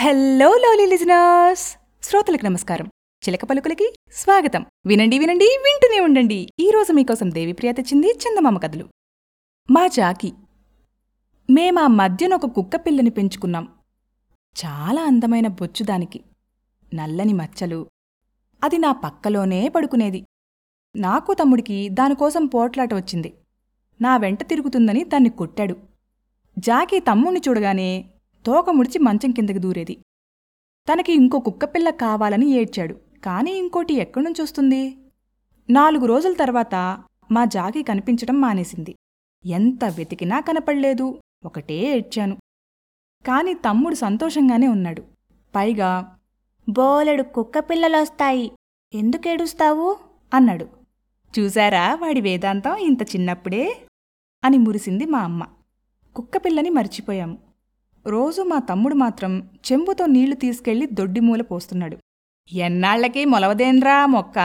Hello lovely listeners శ్రోతలకు నమస్కారం. చిలక పలుకులకి స్వాగతం. వినండి వినండి వింటూనే ఉండండి. ఈరోజు మీకోసం దేవిప్రియ తెచ్చింది చందమామ కథలు. మా జాకి మేమా మధ్యన ఒక కుక్క పిల్లని పెంచుకున్నాం. చాలా అందమైన బొచ్చు దానికి. నల్లని మచ్చలు. అది నా పక్కలోనే పడుకునేది. నాకు తమ్ముడికి దానికోసం పోట్లాట వచ్చింది. నా వెంట తిరుగుతుందని దాన్ని కొట్టాడు. జాకీ తమ్ముణ్ణి చూడగానే తోక ముడిచి మంచం కిందకి దూరేది. తనకి ఇంకో కుక్కపిల్ల కావాలని ఏడ్చాడు. కానీ ఇంకోటి ఎక్కడ్నుంచొస్తుంది నాలుగు రోజుల తర్వాత మా జాకి కనిపించటం మానేసింది. ఎంత వెతికినా కనపడలేదు. ఒకటే ఏడ్చాను. కాని తమ్ముడు సంతోషంగానే ఉన్నాడు. పైగా బోలెడు కుక్కపిల్లలొస్తాయి ఎందుకేడుస్తావు అన్నాడు. చూశారా వాడి వేదాంతం ఇంత చిన్నప్పుడే? అని మురిసింది మా అమ్మ. కుక్కపిల్లని మర్చిపోయాము. రోజు మా తమ్ముడు మాత్రం చెంబుతో నీళ్ళు తీసుకెళ్ళి దొడ్డిమూల పోస్తున్నాడు. ఎన్నాళ్ళకి మొలవదేంద్రా మొక్క?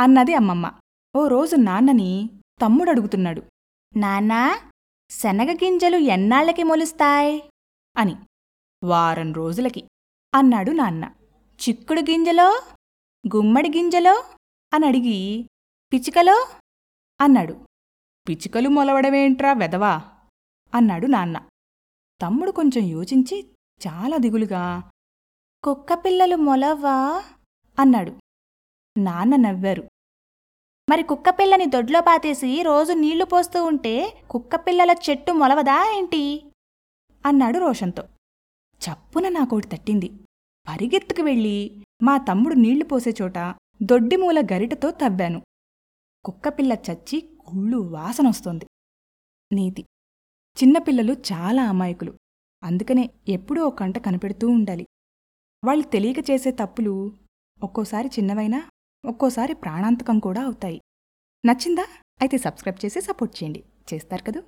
అన్నది అమ్మమ్మ. ఓ రోజు నాన్నని తమ్ముడు అడుగుతున్నాడు. నాన్నా శనగ గింజలు ఎన్నాళ్ళకి మొలుస్తాయి? అని. వారం రోజులకి అన్నాడు నాన్న. చిక్కుడు గింజలో? గుమ్మడి గింజలో? అని అడిగి పిచ్చుకలో అన్నాడు. పిచ్చుకలు మొలవడమేంట్రా వెదవా? అన్నాడు నాన్న. తమ్ముడు కొంచెం యోచించి చాలా దిగులుగా కుక్క పిల్లలు మొలవ్వా అన్నాడు. నాన్న నవ్వారు. మరి కుక్కపిల్లని దొడ్లో పాతేసి రోజు నీళ్ళు పోస్తూ ఉంటే కుక్కపిల్లల చెట్టు మొలవదా ఏంటి? అన్నాడు రోషంతో. చప్పున నాకోటి తట్టింది. పరిగెత్తుకు వెళ్ళి మా తమ్ముడు నీళ్ళు పోసే చోట దొడ్డిమూల గరిటతో తవ్వాను. కుక్కపిల్ల చచ్చి కుళ్ళు వాసనొస్తోంది. నీతి చిన్నపిల్లలు చాలా అమాయకులు. అందుకనే ఎప్పుడూ ఒక కంట కనిపెడుతూ ఉండాలి. వాళ్ళు తెలియక చేసే తప్పులు ఒక్కోసారి చిన్నవైనా ఒక్కోసారి ప్రాణాంతకం కూడా అవుతాయి. నచ్చిందా? అయితే సబ్స్క్రైబ్ చేసి సపోర్ట్ చేయండి. చేస్తారు కదూ?